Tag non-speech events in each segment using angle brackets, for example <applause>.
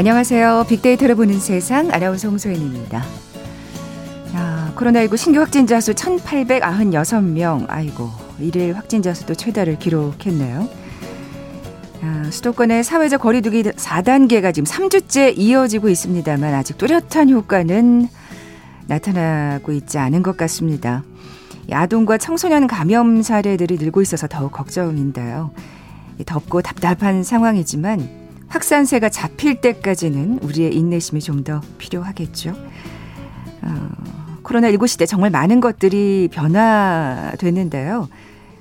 안녕하세요. 빅데이터를 보는 세상 아나운서 홍소연입니다. 야, 코로나19 신규 확진자 수 1,896명. 아이고, 일일 확진자 수도 최다를 기록했네요. 아, 수도권의 사회적 거리두기 4단계가 지금 3주째 이어지고 있습니다만 아직 뚜렷한 효과는 나타나고 있지 않은 것 같습니다. 아동과 청소년 감염 사례들이 늘고 있어서 더욱 걱정인데요. 덥고 답답한 상황이지만 확산세가 잡힐 때까지는 우리의 인내심이 좀 더 필요하겠죠. 어, 코로나19 시대 정말 많은 것들이 변화됐는데요.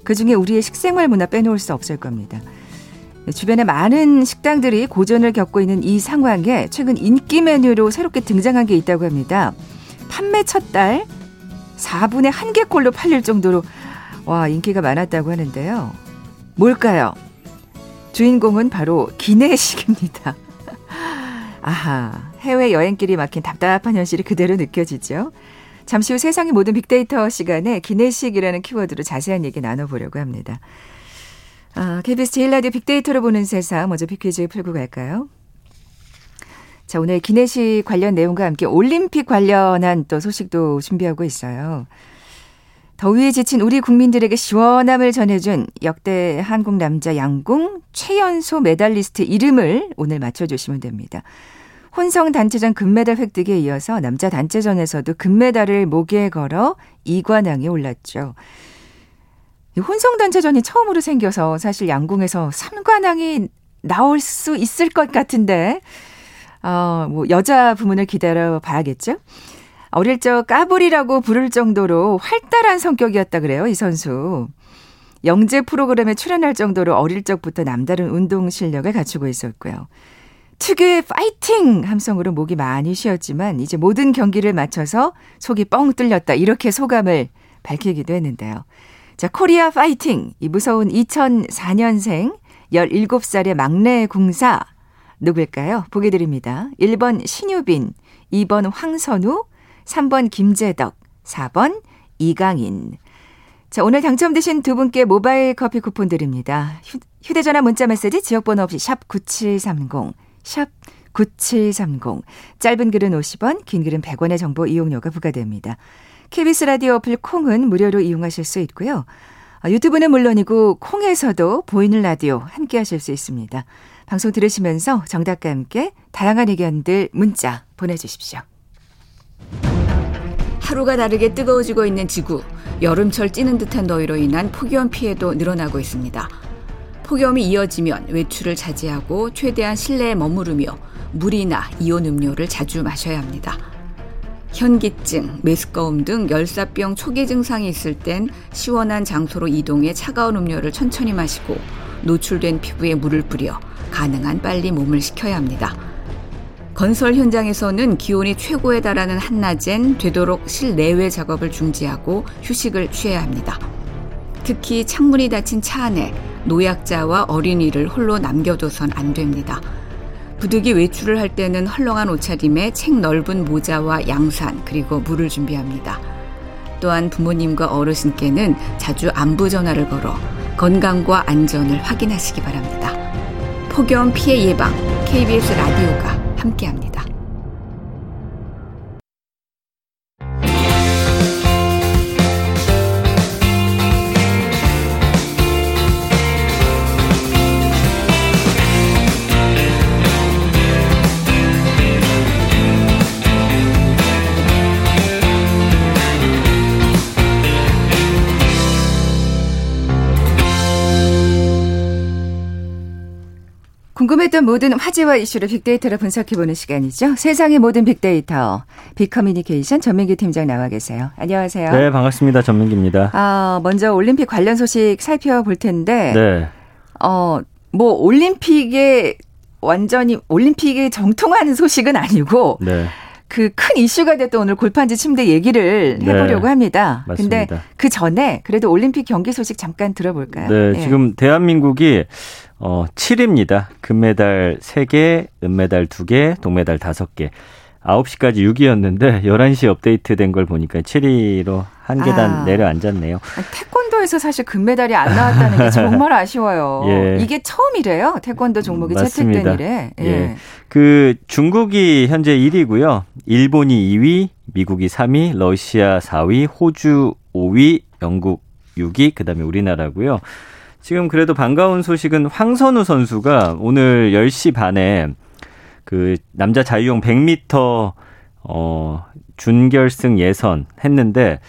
그 중에 우리의 식생활 문화 빼놓을 수 없을 겁니다. 주변에 많은 식당들이 고전을 겪고 있는 이 상황에 최근 인기 메뉴로 새롭게 등장한 게 있다고 합니다. 판매 첫 달 4분의 1개꼴로 팔릴 정도로 와 인기가 많았다고 하는데요. 뭘까요? 주인공은 바로 기내식입니다. <laughs> 아하, 해외 여행길이 막힌 답답한 현실이 그대로 느껴지죠. 잠시 후 세상의 모든 빅데이터 시간에 기내식이라는 키워드로 자세한 얘기 나눠보려고 합니다. 아, KBS 제일라디오 빅데이터로 보는 세상 먼저 빅퀴즈 풀고 갈까요? 자, 오늘 기내식 관련 내용과 함께 올림픽 관련한 또 소식도 준비하고 있어요. 더위에 지친 우리 국민들에게 시원함을 전해준 역대 한국 남자 양궁 최연소 메달리스트 이름을 오늘 맞춰주시면 됩니다. 혼성 단체전 금메달 획득에 이어서 남자 단체전에서도 금메달을 목에 걸어 2관왕에 올랐죠. 혼성 단체전이 처음으로 생겨서 사실 양궁에서 3관왕이 나올 수 있을 것 같은데, 어, 뭐, 여자 부문을 기다려 봐야겠죠? 어릴 적 까불이라고 부를 정도로 활달한 성격이었다 그래요, 이 선수. 영재 프로그램에 출연할 정도로 어릴 적부터 남다른 운동 실력을 갖추고 있었고요. 특유의 파이팅 함성으로 목이 많이 쉬었지만 이제 모든 경기를 마쳐서 속이 뻥 뚫렸다 이렇게 소감을 밝히기도 했는데요. 자, 코리아 파이팅 이 무서운 2004년생 17살의 막내 궁사 누굴까요? 보기 드립니다. 1번 신유빈, 2번 황선우, 3번 김재덕, 4번 이강인. 자, 오늘 당첨되신 두 분께 모바일 커피 쿠폰 드립니다. 휴, 대 전화 문자 메시지 지역 번호 없이 샵 9730, 샵 9730. 짧은 글은 50원, 긴 글은 100원의 정보 이용료가 부과됩니다. KBS 라디오 어플 콩은 무료로 이용하실 수 있고요. 아, 유튜브는 물론이고 콩에서도 보이는 라디오 함께 하실 수 있습니다. 방송 들으시면서 정답과 함께 다양한 의견들 문자 보내주십시오. 하루가 다르게 뜨거워지고 있는 지구. 여름철 찌는 듯한 더위로 인한 폭염 피해도 늘어나고 있습니다. 폭염이 이어지면 외출을 자제하고 최대한 실내에 머무르며 물이나 이온 음료를 자주 마셔야 합니다. 현기증, 메스꺼움 등 열사병 초기 증상이 있을 땐 시원한 장소로 이동해 차가운 음료를 천천히 마시고 노출된 피부에 물을 뿌려 가능한 빨리 몸을 식혀야 합니다. 건설 현장에서는 기온이 최고에 달하는 한낮엔 되도록 실내외 작업을 중지하고 휴식을 취해야 합니다. 특히 창문이 닫힌 차 안에 노약자와 어린이를 홀로 남겨둬선 안 됩니다. 부득이 외출을 할 때는 헐렁한 옷차림에 책 넓은 모자와 양산 그리고 물을 준비합니다. 또한 부모님과 어르신께는 자주 안부 전화를 걸어 건강과 안전을 확인하시기 바랍니다. 폭염 피해 예방 KBS 라디오가 함께합니다. 궁금했던 모든 화제와 이슈를 빅데이터로 분석해보는 시간이죠. 세상의 모든 빅데이터. 빅커뮤니케이션 전민기 팀장 나와 계세요. 안녕하세요. 네, 반갑습니다. 전민기입니다. 아, 먼저 올림픽 관련 소식 살펴볼 텐데. 네. 어, 뭐 올림픽에 완전히 올림픽에 정통하는 소식은 아니고 네. 그큰 이슈가 됐던 오늘 골판지 침대 얘기를 네. 해보려고 네, 합니다. 맞습니다. 근데 그 전에 그래도 올림픽 경기 소식 잠깐 들어볼까요? 네, 네. 지금 대한민국이 어 7입니다. 금메달 3개, 은메달 2개, 동메달 5개. 9시까지 6위였는데 11시 업데이트 된 걸 보니까 7위로 한 계단 아, 내려앉았네요. 태권도 태권도에서 사실 금메달이 안 나왔다는 게 정말 <laughs> 아쉬워요. 예. 이게 처음이래요. 태권도 종목이 맞습니다. 채택된 이래. 예. 예. 그 중국이 현재 1위고요. 일본이 2위, 미국이 3위, 러시아 4위, 호주 5위, 영국 6위, 그다음에 우리나라고요. 지금 그래도 반가운 소식은 황선우 선수가 오늘 10시 반에 그 남자 자유형 100m 어 준결승 예선 했는데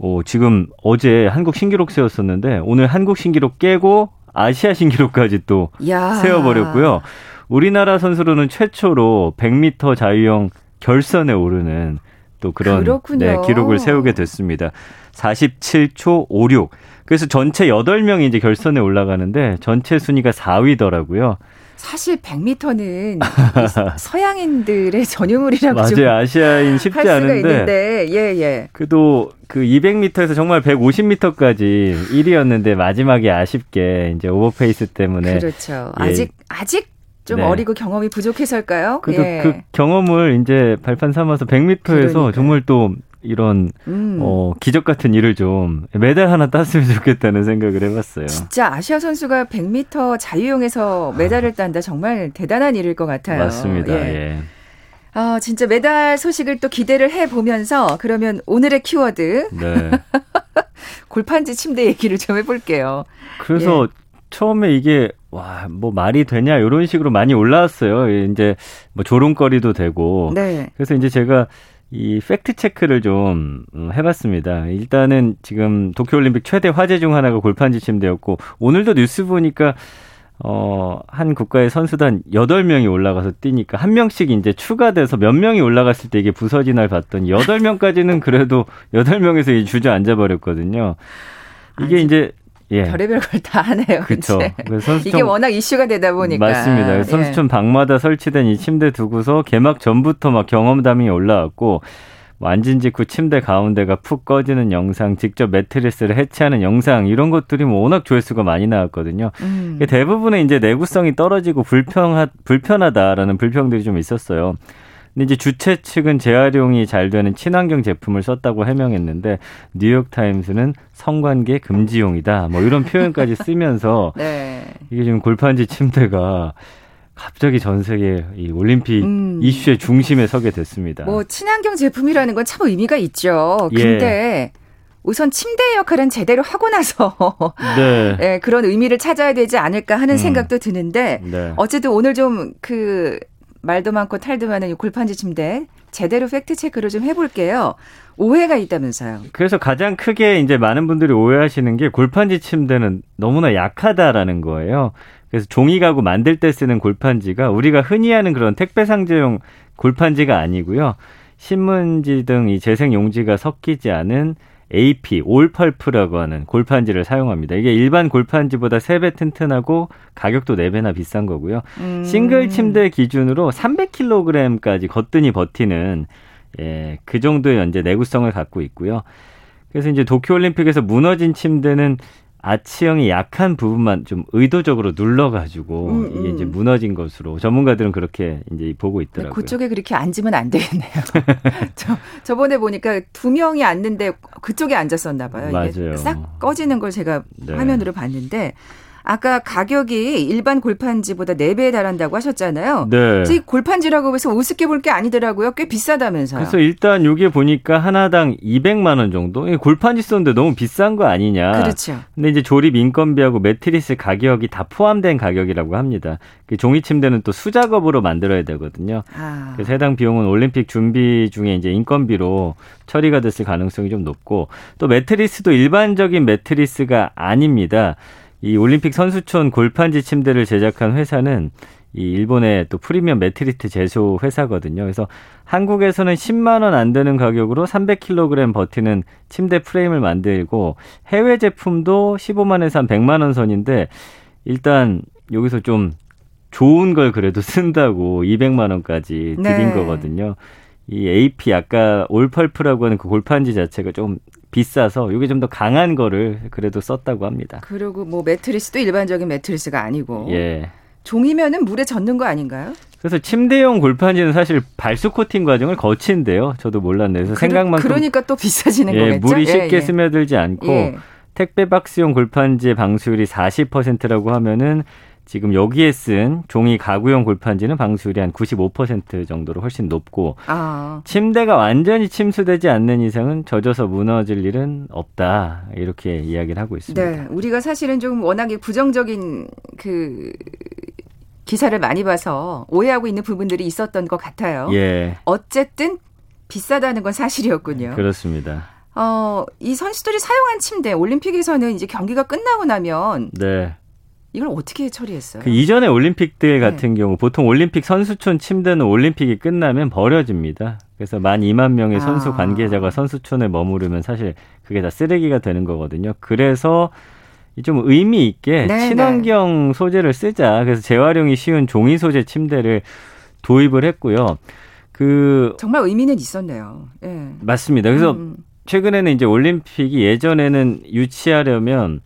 어 지금 어제 한국 신기록 세웠었는데 오늘 한국 신기록 깨고 아시아 신기록까지 또 야. 세워버렸고요. 우리나라 선수로는 최초로 100m 자유형 결선에 오르는 또 그런 네, 기록을 세우게 됐습니다. 47초 56. 그래서 전체 8명이 이제 결선에 올라가는데 전체 순위가 4위더라고요. 사실 100m는 <laughs> 서양인들의 전유물이라고 맞아요. 아시아인 쉽지 않은데. 있는데, 예, 예. 그래도 그 200m에서 정말 150m까지 1위였는데 마지막에 아쉽게 이제 오버페이스 때문에 그렇죠. 예. 아직 아직 좀 네. 어리고 경험이 부족해서일까요? 그래도 예. 그 경험을 이제 발판 삼아서 100m에서 그러니까요. 정말 또 이런 음. 어 기적 같은 일을 좀 메달 하나 땄으면 좋겠다는 생각을 해봤어요. 진짜 아시아 선수가 100m 자유형에서 메달을 딴다 정말 대단한 일일 것 같아요. 맞습니다. 예. 예. 아 진짜 메달 소식을 또 기대를 해 보면서 그러면 오늘의 키워드 네. <laughs> 골판지 침대 얘기를 좀 해볼게요. 그래서 예. 처음에 이게 와, 뭐 말이 되냐 이런 식으로 많이 올라왔어요. 이제 뭐 조롱거리도 되고. 네. 그래서 이제 제가 이 팩트 체크를 좀 음, 해봤습니다. 일단은 지금 도쿄올림픽 최대 화제 중 하나가 골판 지 침대였고 오늘도 뉴스 보니까 어, 한 국가의 선수단 8명이 올라가서 뛰니까 한 명씩 이제 추가돼서 몇 명이 올라갔을 때 이게 부서진날 봤더니 8명까지는 그래도 8명에서 주저앉아 버렸거든요. 이게 아니, 이제 예. 별의별 걸 다 하네요. 그렇죠. 이게 워낙 이슈가 되다 보니까 맞습니다. 선수촌 예. 방마다 설치된 이 침대 두고서 개막 전부터 막 경험담이 올라왔고 완진 직후 침대 가운데가 푹 꺼지는 영상, 직접 매트리스를 해체하는 영상 이런 것들이 뭐 워낙 조회수가 많이 나왔거든요. 음. 대부분의 이제 내구성이 떨어지고 불평하 불편하다라는 불평들이 좀 있었어요. 근데 이제 주최 측은 재활용이 잘 되는 친환경 제품을 썼다고 해명했는데 뉴욕 타임스는 성관계 금지용이다. 뭐 이런 표현까지 쓰면서 <laughs> 네. 이게 지금 골판지 침대가 갑자기 전 세계 이 올림픽 음. 이슈의 중심에 서게 됐습니다. 뭐 친환경 제품이라는 건 참 의미가 있죠. 예. 근데 예. 우선 침대 역할은 제대로 하고 나서 네. 네, <laughs> 그런 의미를 찾아야 되지 않을까 하는 음. 생각도 드는데 네. 어쨌든 오늘 좀 그 말도 많고 탈도 많은 이 골판지 침대 제대로 팩트 체크를 좀 해볼게요. 오해가 있다면서요. 그래서 가장 크게 이제 많은 분들이 오해하시는 게 골판지 침대는 너무나 약하다라는 거예요. 그래서 종이 가구 만들 때 쓰는 골판지가 우리가 흔히 하는 그런 택배 상자용 골판지가 아니고요. 신문지 등 이 재생 용지가 섞이지 않은 AP 올펄프라고 하는 골판지를 사용합니다. 이게 일반 골판지보다 3배 튼튼하고 가격도 4배나 비싼 거고요. 음. 싱글 침대 기준으로 300kg까지 거뜬히 버티는 예, 그 정도의 연재 내구성을 갖고 있고요. 그래서 이제 도쿄올림픽에서 무너진 침대는 아치형이 약한 부분만 좀 의도적으로 눌러가지고 음, 음. 이게 이제 무너진 것으로 전문가들은 그렇게 이제 보고 있더라고요. 그쪽에 그렇게 앉으면 안 되겠네요. <laughs> 저 저번에 보니까 두 명이 앉는데 그쪽에 앉았었나 봐요. 맞아요. 이게 싹 꺼지는 걸 제가 네. 화면으로 봤는데 아까 가격이 일반 골판지보다 4배에 달한다고 하셨잖아요. 네. 이 골판지라고 해서 우습게 볼 게 아니더라고요. 꽤 비싸다면서요. 그래서 일단 이게 보니까 하나당 200만 원 정도. 골판지 썼는데 너무 비싼 거 아니냐. 그렇죠. 근데 이제 조립 인건비하고 매트리스 가격이 다 포함된 가격이라고 합니다. 그 종이 침대는 또 수작업으로 만들어야 되거든요. 아. 그래서 해당 비용은 올림픽 준비 중에 이제 인건비로 처리가 됐을 가능성이 좀 높고 또 매트리스도 일반적인 매트리스가 아닙니다. 이 올림픽 선수촌 골판지 침대를 제작한 회사는 이 일본의 또 프리미엄 매트리트 제조 회사거든요. 그래서 한국에서는 10만 원 안 되는 가격으로 300kg 버티는 침대 프레임을 만들고 해외 제품도 15만에서 한 100만 원 선인데 일단 여기서 좀 좋은 걸 그래도 <laughs> 쓴다고 200만 원까지 드린 네. 거거든요. 이 AP 아까 올펄프라고 하는 그 골판지 자체가 좀 비싸서 이게 좀 더 강한 거를 그래도 썼다고 합니다. 그리고 뭐 매트리스도 일반적인 매트리스가 아니고 예. 종이면은 물에 젖는 거 아닌가요? 그래서 침대용 골판지는 사실 발수 코팅 과정을 거친데요. 저도 몰랐네요. 그래서 생각만큼 그러니까 또 비싸지는 예, 거겠죠. 물이 쉽게 예, 예. 스며들지 않고 예. 택배 박스용 골판지의 방수율이 40%라고 하면은 지금 여기에 쓴 종이 가구용 골판지는 방수율이 한 95% 정도로 훨씬 높고 아. 침대가 완전히 침수되지 않는 이상은 젖어서 무너질 일은 없다 이렇게 이야기를 하고 있습니다. 네, 우리가 사실은 좀 워낙에 부정적인 그 기사를 많이 봐서 오해하고 있는 부분들이 있었던 것 같아요. 예. 어쨌든 비싸다는 건 사실이었군요. 그렇습니다. 어, 이 선수들이 사용한 침대 올림픽에서는 이제 경기가 끝나고 나면 네. 이걸 어떻게 처리했어요? 그 이전의 올림픽들 네. 같은 네. 경우 보통 올림픽 선수촌 침대는 올림픽이 끝나면 버려집니다. 그래서 만 2만 명의 선수 아. 관계자가 선수촌에 머무르면 사실 그게 다 쓰레기가 되는 거거든요. 그래서 좀 의미 있게 네, 친환경 네. 소재를 쓰자. 그래서 재활용이 쉬운 종이 소재 침대를 도입을 했고요. 그 정말 의미는 있었네요. 예. 맞습니다. 그래서 음. 최근에는 이제 올림픽이 예전에는 유치하려면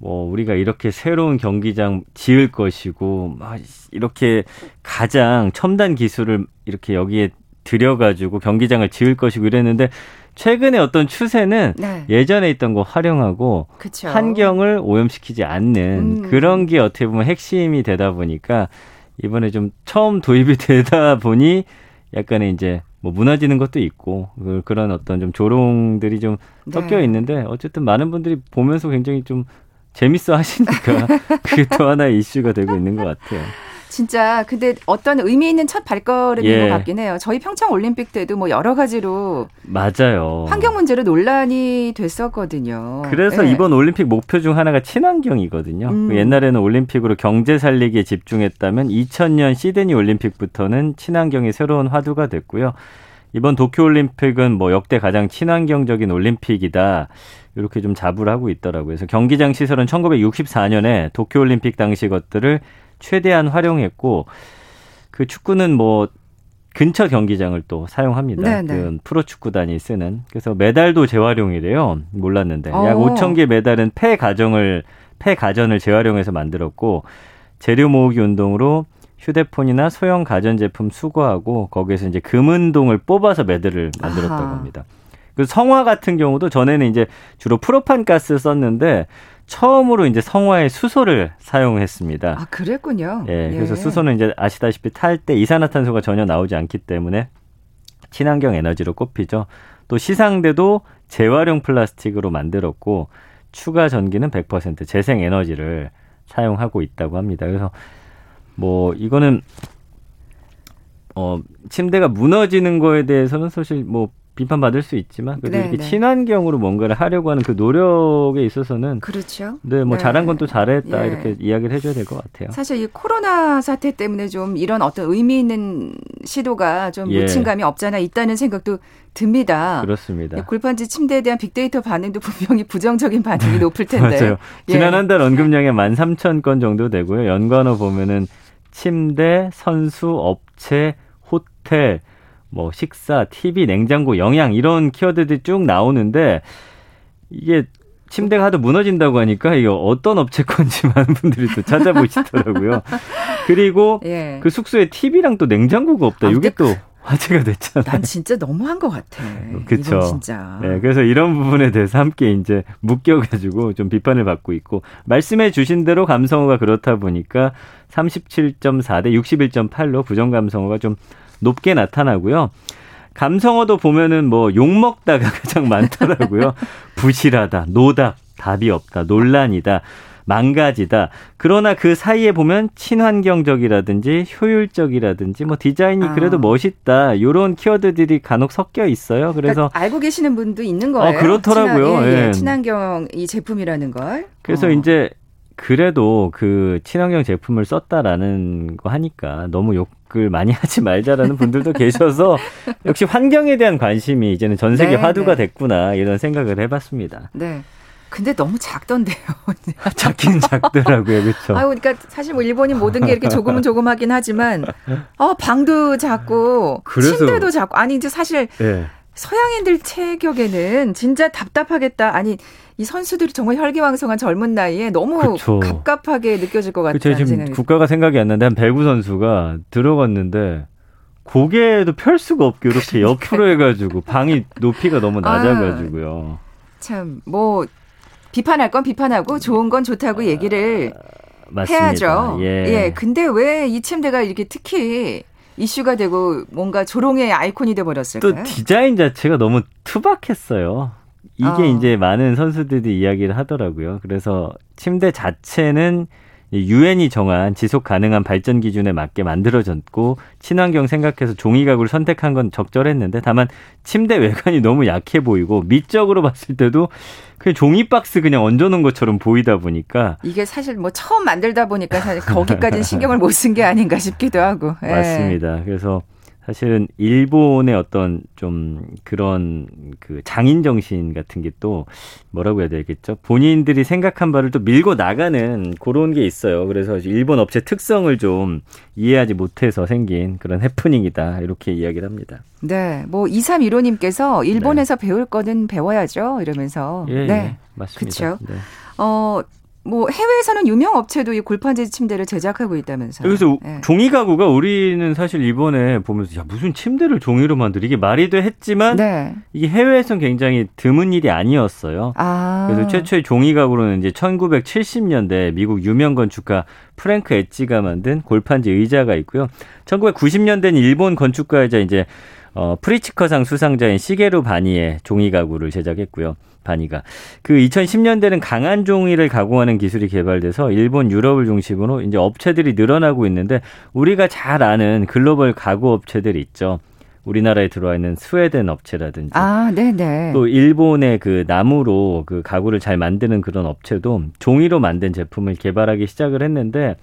뭐 우리가 이렇게 새로운 경기장 지을 것이고 막 이렇게 가장 첨단 기술을 이렇게 여기에 들여가지고 경기장을 지을 것이고 이랬는데 최근에 어떤 추세는 네. 예전에 있던 거 활용하고 그쵸. 환경을 오염시키지 않는 음. 그런 게 어떻게 보면 핵심이 되다 보니까 이번에 좀 처음 도입이 <laughs> 되다 보니 약간의 이제 뭐 무너지는 것도 있고 그, 그런 어떤 좀 조롱들이 좀 섞여 네. 있는데 어쨌든 많은 분들이 보면서 굉장히 좀 재밌어 하시니까 <laughs> 그게 또 하나의 이슈가 되고 있는 것 같아요. 진짜 근데 어떤 의미 있는 첫 발걸음인 예. 것 같긴 해요. 저희 평창 올림픽 때도 뭐 여러 가지로 맞아요. 환경 문제로 논란이 됐었거든요. 그래서 예. 이번 올림픽 목표 중 하나가 친환경이거든요. 음. 그 옛날에는 올림픽으로 경제 살리기에 집중했다면 2000년 시드니 올림픽부터는 친환경이 새로운 화두가 됐고요. 이번 도쿄 올림픽은 뭐 역대 가장 친환경적인 올림픽이다. 이렇게 좀 자부를 하고 있더라고요. 그래서 경기장 시설은 1964년에 도쿄 올림픽 당시 것들을 최대한 활용했고 그 축구는 뭐 근처 경기장을 또 사용합니다. 네네. 그 프로축구단이 쓰는. 그래서 메달도 재활용이래요. 몰랐는데. 약 5천 개 메달은 폐 가정을 폐 가전을 재활용해서 만들었고 재료 모으기 운동으로 휴대폰이나 소형 가전제품 수거하고 거기에서 이제 금은동을 뽑아서 메달을 만들었다고 아하. 합니다. 그 성화 같은 경우도 전에는 이제 주로 프로판 가스 썼는데 처음으로 이제 성화의 수소를 사용했습니다. 아, 그랬군요. 예, 그래서 예. 수소는 이제 아시다시피 탈 때 이산화탄소가 전혀 나오지 않기 때문에 친환경 에너지로 꼽히죠. 또 시상대도 재활용 플라스틱으로 만들었고 추가 전기는 100% 재생 에너지를 사용하고 있다고 합니다. 그래서 뭐 이거는 어 침대가 무너지는 거에 대해서는 사실 뭐 비판받을 수 있지만 그래도 네, 이렇게 네. 친환경으로 뭔가를 하려고 하는 그 노력에 있어서는 그렇죠. 네, 뭐 네. 잘한 건 또 잘했다 예. 이렇게 이야기를 해줘야 될 것 같아요. 사실 이 코로나 사태 때문에 좀 이런 어떤 의미 있는 시도가 좀 예. 묻힌감이 없잖아 있다는 생각도 듭니다. 그렇습니다. 골판지 침대에 대한 빅데이터 반응도 분명히 부정적인 반응이 <laughs> 높을 텐데. 맞아요. 예. 지난 한 달 언급량이 13,000건 정도 되고요. 연관어 보면은 침대, 선수, 업체, 호텔, 뭐 식사, TV, 냉장고, 영양 이런 키워드들이 쭉 나오는데 이게 침대가 하도 무너진다고 하니까 이거 어떤 업체 건지 <laughs> 많은 분들이 또 찾아보시더라고요. 그리고 <laughs> 예. 그 숙소에 TV랑 또 냉장고가 없다. 아, 이게 또그 화제가 됐잖아요. 난 진짜 너무한 것 같아. 그렇죠. 진짜. 네, 그래서 이런 부분에 대해서 함께 이제 묶여가지고 좀 비판을 받고 있고 말씀해 주신 대로 감성어가 그렇다 보니까 37.4 대 61.8로 부정 감성어가 좀 높게 나타나고요. 감성어도 보면은 뭐 욕 먹다가 <laughs> 가장 많더라고요. 부실하다, 노답, 답이 없다, 논란이다, 망가지다. 그러나 그 사이에 보면 친환경적이라든지 효율적이라든지 뭐 디자인이 아. 그래도 멋있다. 요런 키워드들이 간혹 섞여 있어요. 그래서 그러니까 알고 계시는 분도 있는 거예요. 어, 그렇더라고요. 친환, 예, 예. 친환경 이 제품이라는 걸. 그래서 어. 이제 그래도 그 친환경 제품을 썼다라는 거 하니까 너무 욕을 많이 <laughs> 하지 말자라는 분들도 계셔서 역시 환경에 대한 관심이 이제는 전 세계 네, 화두가 네. 됐구나 이런 생각을 해봤습니다. 네. 근데 너무 작던데요. <laughs> 작긴 작더라고요, 그렇죠. 아, 그러니까 사실 뭐 일본이 모든 게 이렇게 조금은 조금하긴 하지만, 어 방도 작고, 그래서, 침대도 작고, 아니 이제 사실 네. 서양인들 체격에는 진짜 답답하겠다. 아니 이 선수들이 정말 혈기왕성한 젊은 나이에 너무 그쵸. 갑갑하게 느껴질 것 같아요. 지금 생각이. 국가가 생각이 안 나는데 한 배구 선수가 들어갔는데 고개도 펼 수가 없게 이렇게 옆으로 해가지고 방이 높이가 너무 <laughs> 낮아가지고요. 아, 참뭐 비판할 건 비판하고 좋은 건 좋다고 얘기를 아, 해야죠. 예. 예. 근데 왜 이 침대가 이렇게 특히 이슈가 되고 뭔가 조롱의 아이콘이 돼 버렸을까요? 또 디자인 자체가 너무 투박했어요. 이게 어. 이제 많은 선수들이 이야기를 하더라고요. 그래서 침대 자체는 유엔이 정한 지속 가능한 발전 기준에 맞게 만들어졌고 친환경 생각해서 종이 가구를 선택한 건 적절했는데 다만 침대 외관이 너무 약해 보이고 미적으로 봤을 때도 그냥 종이 박스 그냥 얹어놓은 것처럼 보이다 보니까 이게 사실 뭐 처음 만들다 보니까 사실 거기까지는 신경을 못 쓴 게 아닌가 싶기도 하고 예. 맞습니다. 그래서 사실은 일본의 어떤 좀 그런 그 장인 정신 같은 게 또 뭐라고 해야 되겠죠? 본인들이 생각한 바를 또 밀고 나가는 그런 게 있어요. 그래서 일본 업체 특성을 좀 이해하지 못해서 생긴 그런 해프닝이다. 이렇게 이야기를 합니다. 네. 뭐 2315님께서 일본에서 네. 배울 거는 배워야죠. 이러면서. 예, 네. 예, 맞습니다. 그렇죠. 네. 어, 뭐 해외에서는 유명 업체도 이 골판지 침대를 제작하고 있다면서요. 그래서 네. 종이 가구가 우리는 사실 이번에 보면서 야 무슨 침대를 종이로 만들 이게 말이 돼 했지만 네. 이게 해외에서는 굉장히 드문 일이 아니었어요. 아. 그래서 최초의 종이 가구로는 이제 1970년대 미국 유명 건축가 프랭크 게리가 만든 골판지 의자가 있고요. 1990년대는 일본 건축가이자 이제 어, 프리츠커상 수상자인 시게루 반이 종이 가구를 제작했고요. 반이가. 그 2010년대는 강한 종이를 가공하는 기술이 개발돼서 일본, 유럽을 중심으로 이제 업체들이 늘어나고 있는데 우리가 잘 아는 글로벌 가구 업체들이 있죠. 우리나라에 들어와 있는 스웨덴 업체라든지 아, 네네. 또 일본의 그 나무로 그 가구를 잘 만드는 그런 업체도 종이로 만든 제품을 개발하기 시작을 했는데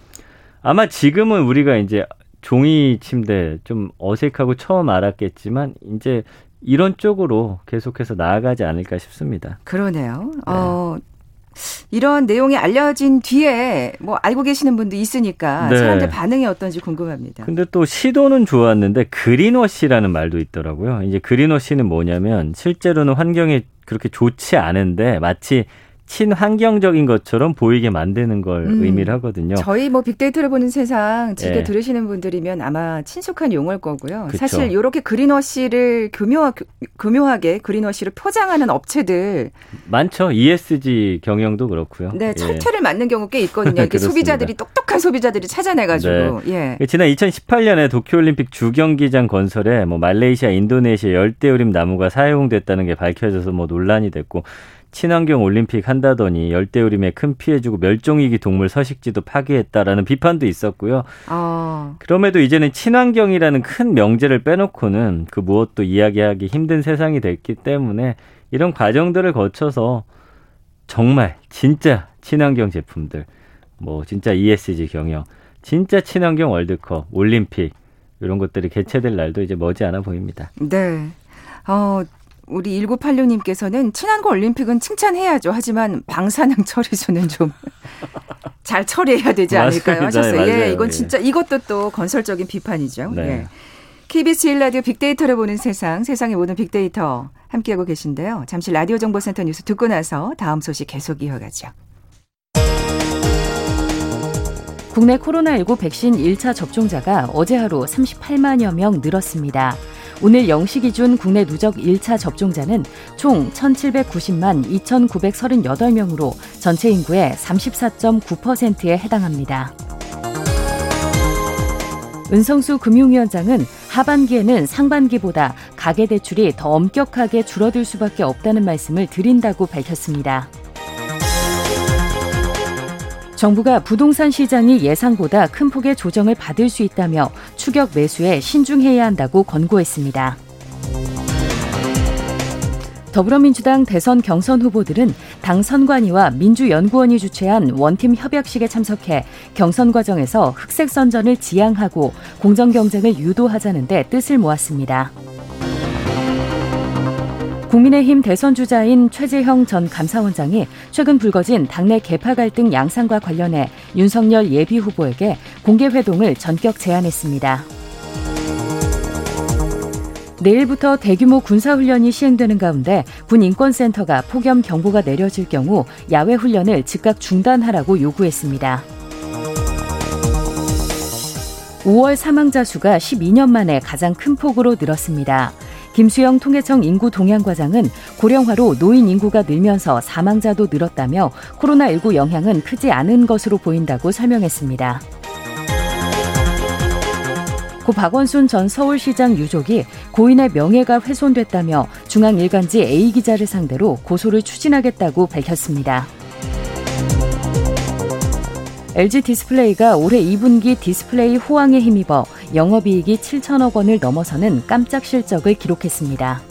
아마 지금은 우리가 이제 종이 침대 좀 어색하고 처음 알았겠지만 이제 이런 쪽으로 계속해서 나아가지 않을까 싶습니다. 그러네요. 네. 어, 이런 내용이 알려진 뒤에 뭐 알고 계시는 분도 있으니까 네. 사람들 반응이 어떤지 궁금합니다. 근데 또 시도는 좋았는데 그린워시라는 말도 있더라고요. 이제 그린워시는 뭐냐면 실제로는 환경에 그렇게 좋지 않은데 마치 친환경적인 것처럼 보이게 만드는 걸 음, 의미를 하거든요. 저희 뭐 빅데이터를 보는 세상 즐겨 네. 들으시는 분들이면 아마 친숙한 용어일 거고요. 그쵸. 사실 이렇게 그린워시를 교묘하, 교묘하게 그린워시를 포장하는 업체들 많죠. ESG 경영도 그렇고요. 네, 철퇴를 예. 맞는 경우 꽤 있거든요. <laughs> 이렇게 소비자들이 똑똑한 소비자들이 찾아내가지고. 네. 예. 지난 2018년에 도쿄올림픽 주경기장 건설에 뭐 말레이시아, 인도네시아 열대우림 나무가 사용됐다는 게 밝혀져서 뭐 논란이 됐고 친환경 올림픽 한다더니 열대우림에 큰 피해 주고 멸종위기 동물 서식지도 파괴했다라는 비판도 있었고요. 어. 그럼에도 이제는 친환경이라는 큰 명제를 빼놓고는 그 무엇도 이야기하기 힘든 세상이 됐기 때문에 이런 과정들을 거쳐서 정말 진짜 친환경 제품들, 뭐 진짜 ESG 경영, 진짜 친환경 월드컵, 올림픽 이런 것들이 개최될 날도 이제 머지않아 보입니다. 네. 어, 우리 1986님께서는 친환경 올림픽은 칭찬해야죠. 하지만 방사능 <laughs> 처리수는 좀 <laughs> 잘 처리해야 되지 않을까요? 하셨어요. 네, 예, 이건 진짜 이것도 또 건설적인 비판이죠. 네. 예. KBS 1라디오 빅데이터를 보는 세상, 세상의 모든 빅데이터 함께하고 계신데요. 잠시 라디오 정보센터 뉴스 듣고 나서 다음 소식 계속 이어가죠. 국내 코로나19 백신 1차 접종자가 어제 하루 38만여 명 늘었습니다. 오늘 0시 기준 국내 누적 1차 접종자는 총 1,790만 2,938명으로 전체 인구의 34.9%에 해당합니다. 은성수 금융위원장은 하반기에는 상반기보다 가계대출이 더 엄격하게 줄어들 수밖에 없다는 말씀을 드린다고 밝혔습니다. 정부가 부동산 시장이 예상보다 큰 폭의 조정을 받을 수 있다며 추격 매수에 신중해야 한다고 권고했습니다. 더불어민주당 대선 경선 후보들은 당 선관위와 민주연구원이 주최한 원팀 협약식에 참석해 경선 과정에서 흑색 선전을 지향하고 공정 경쟁을 유도하자는 데 뜻을 모았습니다. 국민의힘 대선 주자인 최재형 전 감사원장이 최근 불거진 당내 개파 갈등 양상과 관련해 윤석열 예비 후보에게 공개 회동을 전격 제안했습니다. 내일부터 대규모 군사훈련이 시행되는 가운데 군 인권센터가 폭염 경보가 내려질 경우 야외 훈련을 즉각 중단하라고 요구했습니다. 5월 사망자 수가 12년 만에 가장 큰 폭으로 늘었습니다. 김수영 통계청 인구 동향과장은 고령화로 노인 인구가 늘면서 사망자도 늘었다며 코로나19 영향은 크지 않은 것으로 보인다고 설명했습니다. 고 박원순 전 서울시장 유족이 고인의 명예가 훼손됐다며 중앙일간지 A 기자를 상대로 고소를 추진하겠다고 밝혔습니다. LG 디스플레이가 올해 2분기 디스플레이 호황에 힘입어 영업이익이 7천억 원을 넘어서는 깜짝 실적을 기록했습니다.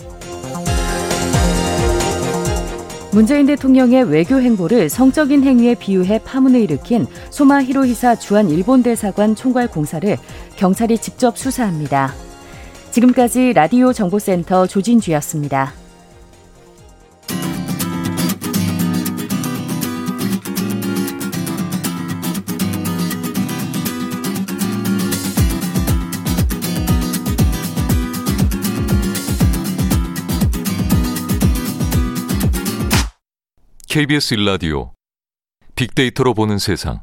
문재인 대통령의 외교 행보를 성적인 행위에 비유해 파문을 일으킨 소마 히로히사 주한 일본 대사관 총괄 공사를 경찰이 직접 수사합니다. 지금까지 라디오 정보센터 조진주였습니다. KBS 일라디오 빅데이터로 보는 세상.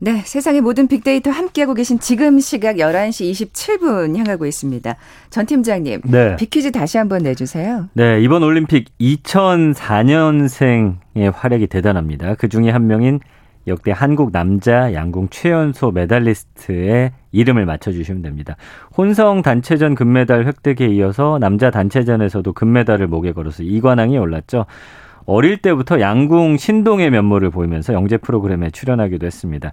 네, 세상의 모든 빅데이터 함께하고 계신 지금 시각 11시 27분 향하고 있습니다. 전 팀장님, 네. 빅퀴즈 다시 한번 내주세요. 네, 이번 올림픽 2004년생의 활약이 대단합니다. 그 중에 한 명인 역대 한국 남자 양궁 최연소 메달리스트의 이름을 맞춰주시면 됩니다. 혼성 단체전 금메달 획득에 이어서 남자 단체전에서도 금메달을 목에 걸어서 이관왕이 올랐죠. 어릴 때부터 양궁 신동의 면모를 보이면서 영재 프로그램에 출연하기도 했습니다.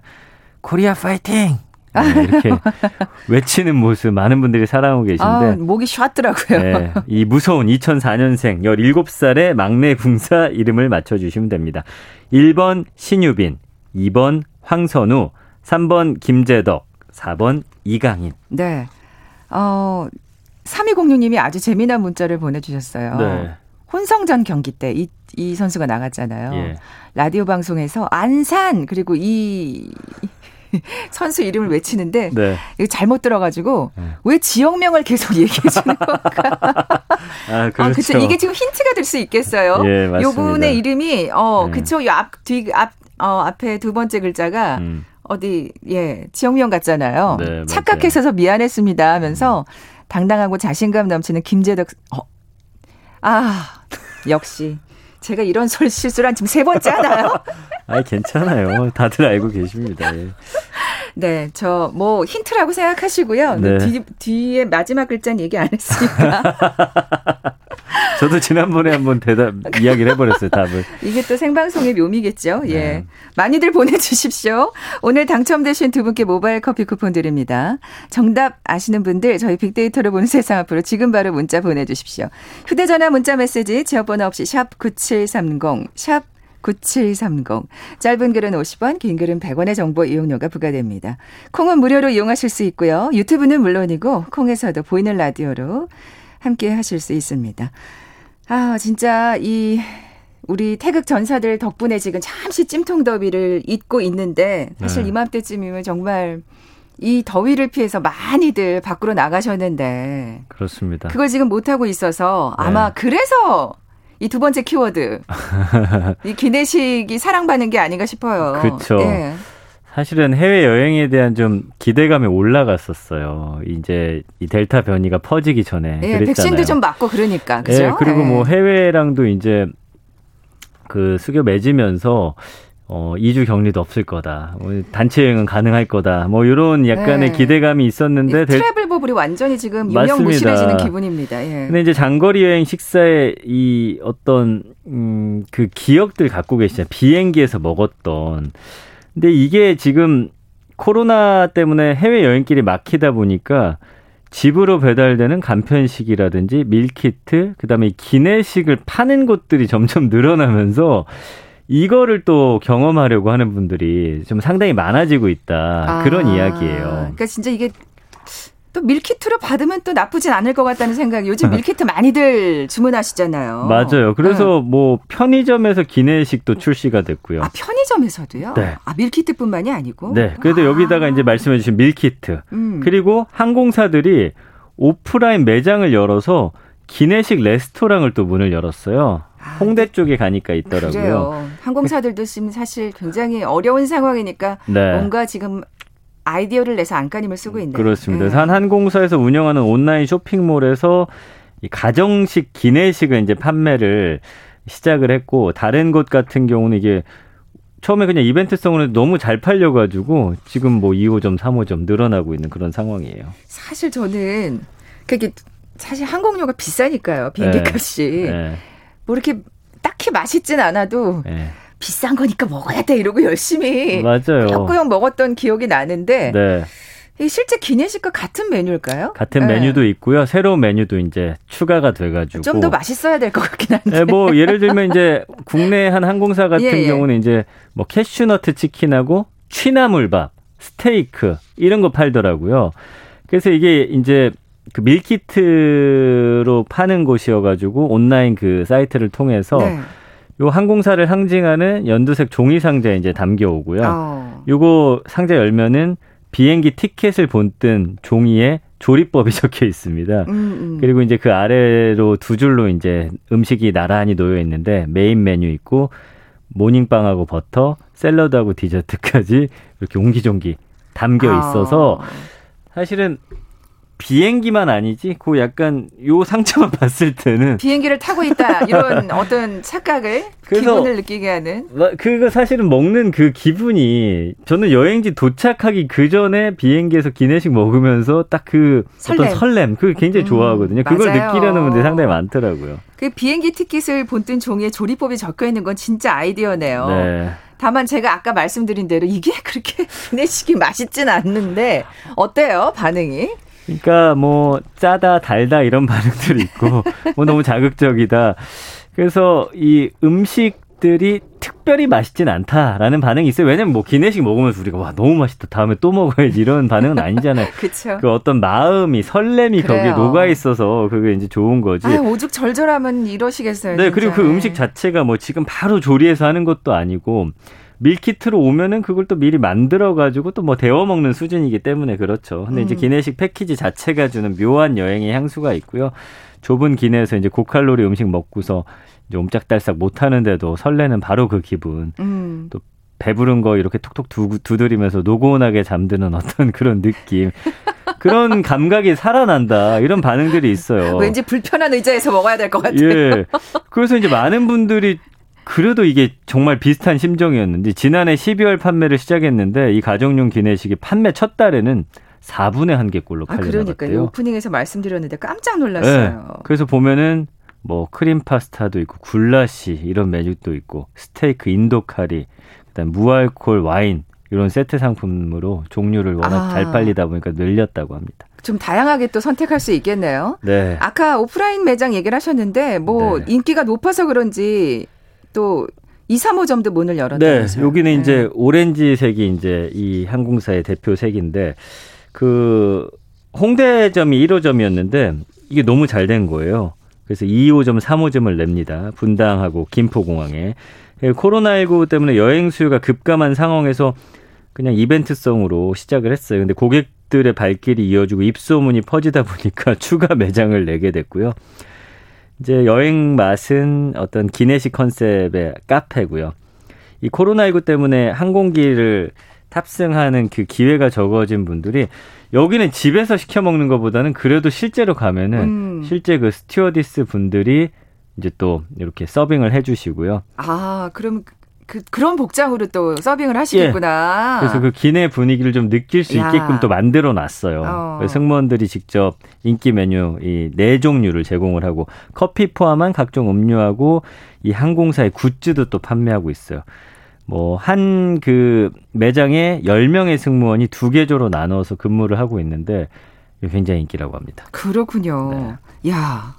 코리아 파이팅! 네, 이렇게 <laughs> 외치는 모습 많은 분들이 사랑하고 계신데 아, 목이 쉬었더라고요. 네, 이 무서운 2004년생 17살의 막내 궁사 이름을 맞춰주시면 됩니다. 1번 신유빈, 2번 황선우, 3번 김재덕, 4번 이강인. 네. 어, 3206님이 아주 재미난 문자를 보내주셨어요. 네. 혼성전 경기 때 이이 선수가 나갔잖아요. 예. 라디오 방송에서 안산 그리고 이 <laughs> 선수 이름을 외치는데 네. 이거 잘못 들어가지고 네. 왜 지역명을 계속 <laughs> 얘기해 주는 걸까? 아, 그렇죠. 아, 그쵸. 이게 지금 힌트가 될 수 있겠어요. 예, 맞습니다. 요분의 이름이 어, 네. 그쵸. 요 앞 뒤 앞 어, 앞에 두 번째 글자가 음. 어디 예, 지역명 같잖아요. 네, 착각해서 미안했습니다 하면서 음. 당당하고 자신감 넘치는 김재덕 어. 아, 역시 제가 이런 설 실수를 한 지금 세 번째 하나요? <laughs> 아니, 괜찮아요. 다들 알고 계십니다. 예. 네, 저 뭐 힌트라고 생각하시고요. 네. 뒤, 뒤에 마지막 글자는 얘기 안 했으니까. <laughs> 저도 지난번에 한번 대답 이야기를 해버렸어요 답을. 이게 또 생방송의 묘미겠죠. 예, 네. 많이들 보내주십시오. 오늘 당첨되신 두 분께 모바일 커피 쿠폰 드립니다. 정답 아시는 분들 저희 빅데이터를 보는 세상 앞으로 지금 바로 문자 보내주십시오. 휴대전화 문자 메시지 지역번호 없이 샵 #9730 샵 9730. 짧은 글은 50원, 긴 글은 100원의 정보 이용료가 부과됩니다. 콩은 무료로 이용하실 수 있고요. 유튜브는 물론이고 콩에서도 보이는 라디오로 함께 하실 수 있습니다. 아, 진짜 이 우리 태극 전사들 덕분에 지금 잠시 찜통 더위를 잊고 있는데 사실 네. 이맘때쯤이면 정말 이 더위를 피해서 많이들 밖으로 나가셨는데 그렇습니다. 그걸 지금 못 하고 있어서 아마 네. 그래서 이 두 번째 키워드 <laughs> 이 기내식이 사랑받는 게 아닌가 싶어요. 그렇죠. 예. 사실은 해외 여행에 대한 좀 기대감이 올라갔었어요. 이제 이 델타 변이가 퍼지기 전에 예, 그랬잖아요. 백신도 좀 맞고 그러니까 그죠? 예, 그리고 예. 뭐 해외랑도 이제 그 수교 맺으면서 어 2주 격리도 없을 거다. 뭐 단체 여행은 가능할 거다. 뭐 이런 약간의 네. 기대감이 있었는데 트래블 버블이 완전히 지금 유명 무실해지는 기분입니다. 예. 근데 이제 장거리 여행 식사에 이 어떤 음그 기억들 갖고 계시잖아요. 비행기에서 먹었던 근데 이게 지금 코로나 때문에 해외 여행길이 막히다 보니까 집으로 배달되는 간편식이라든지 밀키트, 그다음에 기내식을 파는 곳들이 점점 늘어나면서 이거를 또 경험하려고 하는 분들이 좀 상당히 많아지고 있다. 아, 그런 이야기예요. 그러니까 진짜 이게 또 밀키트로 받으면 또 나쁘진 않을 것 같다는 생각. 요즘 밀키트 <laughs> 많이들 주문하시잖아요. 맞아요. 그래서 네. 뭐 편의점에서 기내식도 출시가 됐고요. 아 편의점에서도요? 네. 아 밀키트뿐만이 아니고. 네. 그래도 아. 여기다가 이제 말씀해주신 밀키트 음. 그리고 항공사들이 오프라인 매장을 열어서 기내식 레스토랑을 또 문을 열었어요. 아, 홍대 쪽에 가니까 있더라고요. 그래요. 항공사들도 지금 사실 굉장히 어려운 상황이니까 네. 뭔가 지금 아이디어를 내서 안간힘을 쓰고 있네요. 그렇습니다. 네. 한 항공사에서 운영하는 온라인 쇼핑몰에서 이 가정식 기내식을 이제 판매를 시작을 했고 다른 곳 같은 경우는 이게 처음에 그냥 이벤트성으로 너무 잘 팔려가지고 지금 뭐 2호점, 3호점 늘어나고 있는 그런 상황이에요. 사실 저는 그게 사실 항공료가 비싸니까요. 비행기 네. 값이. 네. 뭐 이렇게 딱히 맛있진 않아도 네. 비싼 거니까 먹어야 돼 이러고 열심히 맞아요. 꾸역꾸역 먹었던 기억이 나는데 네. 실제 기내식과 같은 메뉴일까요? 같은 네. 메뉴도 있고요. 새로운 메뉴도 이제 추가가 돼가지고 좀 더 맛있어야 될 것 같긴 한데. 네, 뭐 예를 들면 이제 <laughs> 국내 한 항공사 같은 예, 예. 경우는 이제 뭐 캐슈너트 치킨하고 취나물밥, 스테이크 이런 거 팔더라고요. 그래서 이게 이제 그 밀키트로 파는 곳이어가지고 온라인 그 사이트를 통해서. 네. 요 항공사를 상징하는 연두색 종이 상자에 이제 담겨 오고요. 어. 요거 상자 열면은 비행기 티켓을 본뜬 종이에 조리법이 <laughs> 적혀 있습니다. 음, 음. 그리고 이제 그 아래로 두 줄로 이제 음식이 나란히 놓여 있는데 메인 메뉴 있고 모닝빵하고 버터, 샐러드하고 디저트까지 이렇게 옹기종기 담겨 아. 있어서 사실은 비행기만 아니지, 그 약간 요 상처만 <laughs> 봤을 때는 비행기를 타고 있다 이런 <laughs> 어떤 착각을 기분을 느끼게 하는. 그거 사실은 먹는 그 기분이 저는 여행지 도착하기 그 전에 비행기에서 기내식 먹으면서 딱 그 어떤 설렘, 그 굉장히 음, 좋아하거든요. 그걸 맞아요. 느끼려는 분들이 상당히 많더라고요. 그 비행기 티켓을 본뜬 종이에 조리법이 적혀 있는 건 진짜 아이디어네요. 네. 다만 제가 아까 말씀드린 대로 이게 <laughs> 그렇게 기내식이 맛있진 않는데 어때요 반응이? 그러니까 뭐 짜다 달다 이런 <laughs> 반응들이 있고 뭐 너무 자극적이다. 그래서 이 음식들이 특별히 맛있진 않다라는 반응이 있어요. 왜냐면 뭐 기내식 먹으면서 우리가 와 너무 맛있다 다음에 또 먹어야지 이런 반응은 아니잖아요. <laughs> 그렇죠. 그 어떤 마음이 설렘이 그래요. 거기에 녹아 있어서 그게 이제 좋은 거지. 아, 오죽 절절하면 이러시겠어요. 네, 진짜. 그리고 그 음식 자체가 뭐 지금 바로 조리해서 하는 것도 아니고 밀키트로 오면은 그걸 또 미리 만들어 가지고 또 뭐 데워 먹는 수준이기 때문에 그렇죠. 근데 음. 이제 기내식 패키지 자체가 주는 묘한 여행의 향수가 있고요. 좁은 기내에서 이제 고칼로리 음식 먹고서 이제 옴짝달싹 못 하는데도 설레는 바로 그 기분. 음. 또 배부른 거 이렇게 톡톡 두, 두드리면서 노곤하게 잠드는 어떤 <laughs> 그런 느낌. 그런 감각이 살아난다. 이런 반응들이 있어요. 왠지 불편한 의자에서 먹어야 될 것 같아요. 예. 그래서 이제 많은 분들이 그래도 이게 정말 비슷한 심정이었는데 지난해 12월 판매를 시작했는데 이 가정용 기내식이 판매 첫 달에는 4분의 1개꼴로 팔려 아, 그러니까요. 오프닝에서 말씀드렸는데 깜짝 놀랐어요. 네. 그래서 보면은 뭐 크림 파스타도 있고 굴라시 이런 메뉴도 있고 스테이크 인도 카리 그다음 무알콜 와인 이런 세트 상품으로 종류를 워낙 아. 잘 팔리다 보니까 늘렸다고 합니다. 좀 다양하게 또 선택할 수 있겠네요. 네. 아까 오프라인 매장 얘기를 하셨는데 뭐 네. 인기가 높아서 그런지 또 2, 3호점도 문을 열었다면서요. 네, 여기는 네. 이제 오렌지색이 이제 이 항공사의 대표 색인데 그 홍대점이 1호점이었는데 이게 너무 잘 된 거예요. 그래서 2호점, 3호점을 냅니다. 분당하고 김포공항에. 코로나19 때문에 여행 수요가 급감한 상황에서 그냥 이벤트성으로 시작을 했어요. 근데 고객들의 발길이 이어지고 입소문이 퍼지다 보니까 <laughs> 추가 매장을 내게 됐고요. 이제 여행 맛은 어떤 기내식 컨셉의 카페고요. 이 코로나19 때문에 항공기를 탑승하는 그 기회가 적어진 분들이 여기는 집에서 시켜 먹는 것보다는 그래도 실제로 가면은 음. 실제 그 스튜어디스 분들이 이제 또 이렇게 서빙을 해주시고요. 아, 그럼 그, 그런 복장으로 또 서빙을 하시겠구나. 예. 그래서 그 기내 분위기를 좀 느낄 수 야. 있게끔 또 만들어 놨어요. 어. 승무원들이 직접 인기 메뉴 이 네 종류를 제공을 하고 커피 포함한 각종 음료하고 이 항공사의 굿즈도 또 판매하고 있어요. 뭐 한 그 매장에 10명의 승무원이 두 개조로 나눠서 근무를 하고 있는데 굉장히 인기라고 합니다. 그렇군요. 네. 야,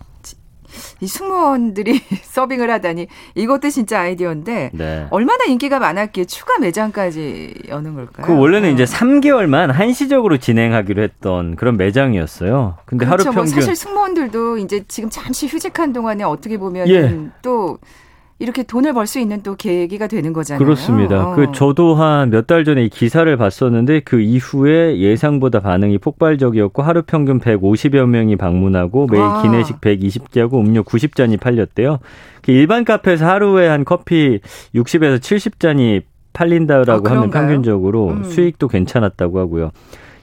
이 승무원들이 <laughs> 서빙을 하다니 이것도 진짜 아이디어인데 네. 얼마나 인기가 많았기에 추가 매장까지 여는 걸까요? 그 원래는 어. 이제 3개월만 한시적으로 진행하기로 했던 그런 매장이었어요. 근데 그렇죠. 하루 뭐 평균 뭐 사실 승무원들도 이제 지금 잠시 휴직한 동안에 어떻게 보면 예. 또 이렇게 돈을 벌 수 있는 또 계기가 되는 거잖아요. 그렇습니다. 어. 그 저도 한 몇 달 전에 이 기사를 봤었는데 그 이후에 예상보다 반응이 폭발적이었고 하루 평균 150여 명이 방문하고 매일 와. 기내식 120개하고 음료 90잔이 팔렸대요. 그 일반 카페에서 하루에 한 커피 60에서 70잔이 팔린다라고 아, 하면 평균적으로 음. 수익도 괜찮았다고 하고요.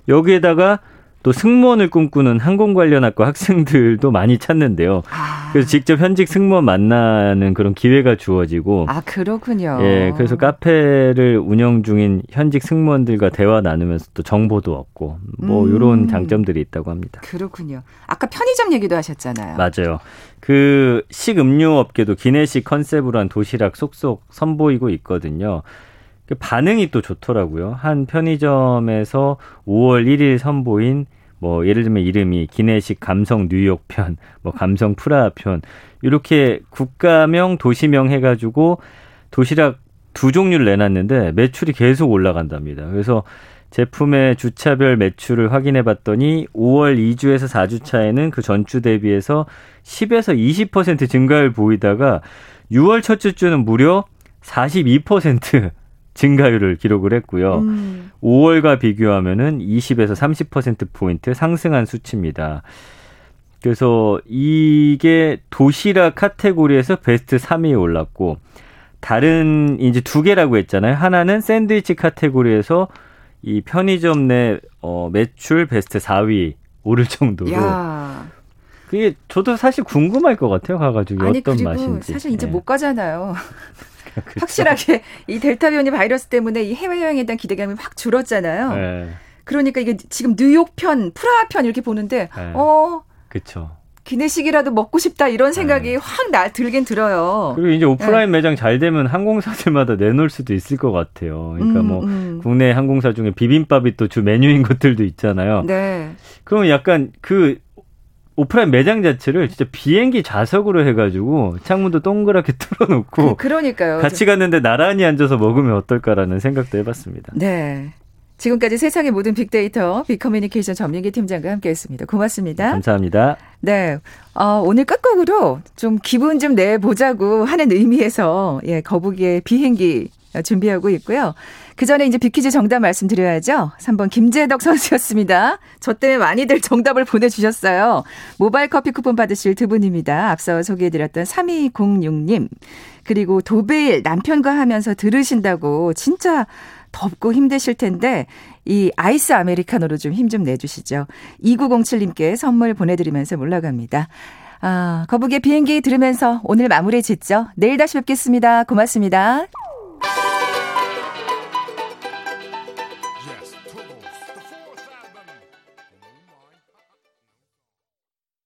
여기에다가 또 승무원을 꿈꾸는 항공 관련 학과 학생들도 많이 찾는데요. 아. 그래서 직접 현직 승무원 만나는 그런 기회가 주어지고 아 그렇군요. 예, 그래서 카페를 운영 중인 현직 승무원들과 대화 나누면서 또 정보도 얻고 뭐 음. 이런 장점들이 있다고 합니다. 그렇군요. 아까 편의점 얘기도 하셨잖아요. 맞아요. 그 식음료 업계도 기내식 컨셉으로 한 도시락 속속 선보이고 있거든요. 그 반응이 또 좋더라고요. 한 편의점에서 5월 1일 선보인 뭐 예를 들면 이름이 기내식 감성 뉴욕 편, 뭐 감성 프라하 편 이렇게 국가명 도시명 해가지고 도시락 두 종류를 내놨는데 매출이 계속 올라간답니다. 그래서 제품의 주차별 매출을 확인해 봤더니 5월 2주에서 4주차에는 그 전주 대비해서 10에서 20% 증가를 보이다가 6월 첫째 주는 무려 42% 증가율을 기록을 했고요. 음. 5월과 비교하면은 20에서 30% 포인트 상승한 수치입니다. 그래서 이게 도시락 카테고리에서 베스트 3위에 올랐고 다른 이제 두 개라고 했잖아요. 하나는 샌드위치 카테고리에서 이 편의점 내 어, 매출 베스트 4위 오를 정도로 야. 그게 저도 사실 궁금할 것 같아요. 가가지고 아니, 어떤 맛인지. 사실 이제 네. 못 가잖아요. <laughs> 그렇죠. 확실하게 이 델타 변이 바이러스 때문에 이 해외 여행에 대한 기대감이 확 줄었잖아요. 네. 그러니까 이게 지금 뉴욕 편, 프라하 편 이렇게 보는데 네. 어, 그렇죠. 기내식이라도 먹고 싶다 이런 생각이 네. 확 나 들긴 들어요. 그리고 이제 오프라인 네. 매장 잘 되면 항공사들마다 내놓을 수도 있을 것 같아요. 그러니까 음, 뭐 음. 국내 항공사 중에 비빔밥이 또 주 메뉴인 것들도 있잖아요. 네. 그러면 약간 그 오프라인 매장 자체를 진짜 비행기 좌석으로 해가지고 창문도 동그랗게 <laughs> 뚫어놓고 그, 러니까요 같이 갔는데 나란히 앉아서 먹으면 어떨까라는 생각도 해봤습니다. 네. 지금까지 세상의 모든 빅데이터 빅커뮤니케이션 전민기 팀장과 함께했습니다. 고맙습니다. 감사합니다. 네, 어, 오늘 끝곡으로 좀 기분 좀 내보자고 하는 의미에서 예 거북이의 비행기 준비하고 있고요. 그 전에 이제 비키즈 정답 말씀드려야죠. 3번 김재덕 선수였습니다. 저 때문에 많이들 정답을 보내주셨어요. 모바일 커피 쿠폰 받으실 두 분입니다. 앞서 소개해드렸던 3206님. 그리고 도배일 남편과 하면서 들으신다고 진짜 덥고 힘드실 텐데 이 아이스 아메리카노로 좀 힘좀 내주시죠. 2907님께 선물 보내드리면서 올라갑니다. 아, 거북의 비행기 들으면서 오늘 마무리 짓죠. 내일 다시 뵙겠습니다. 고맙습니다.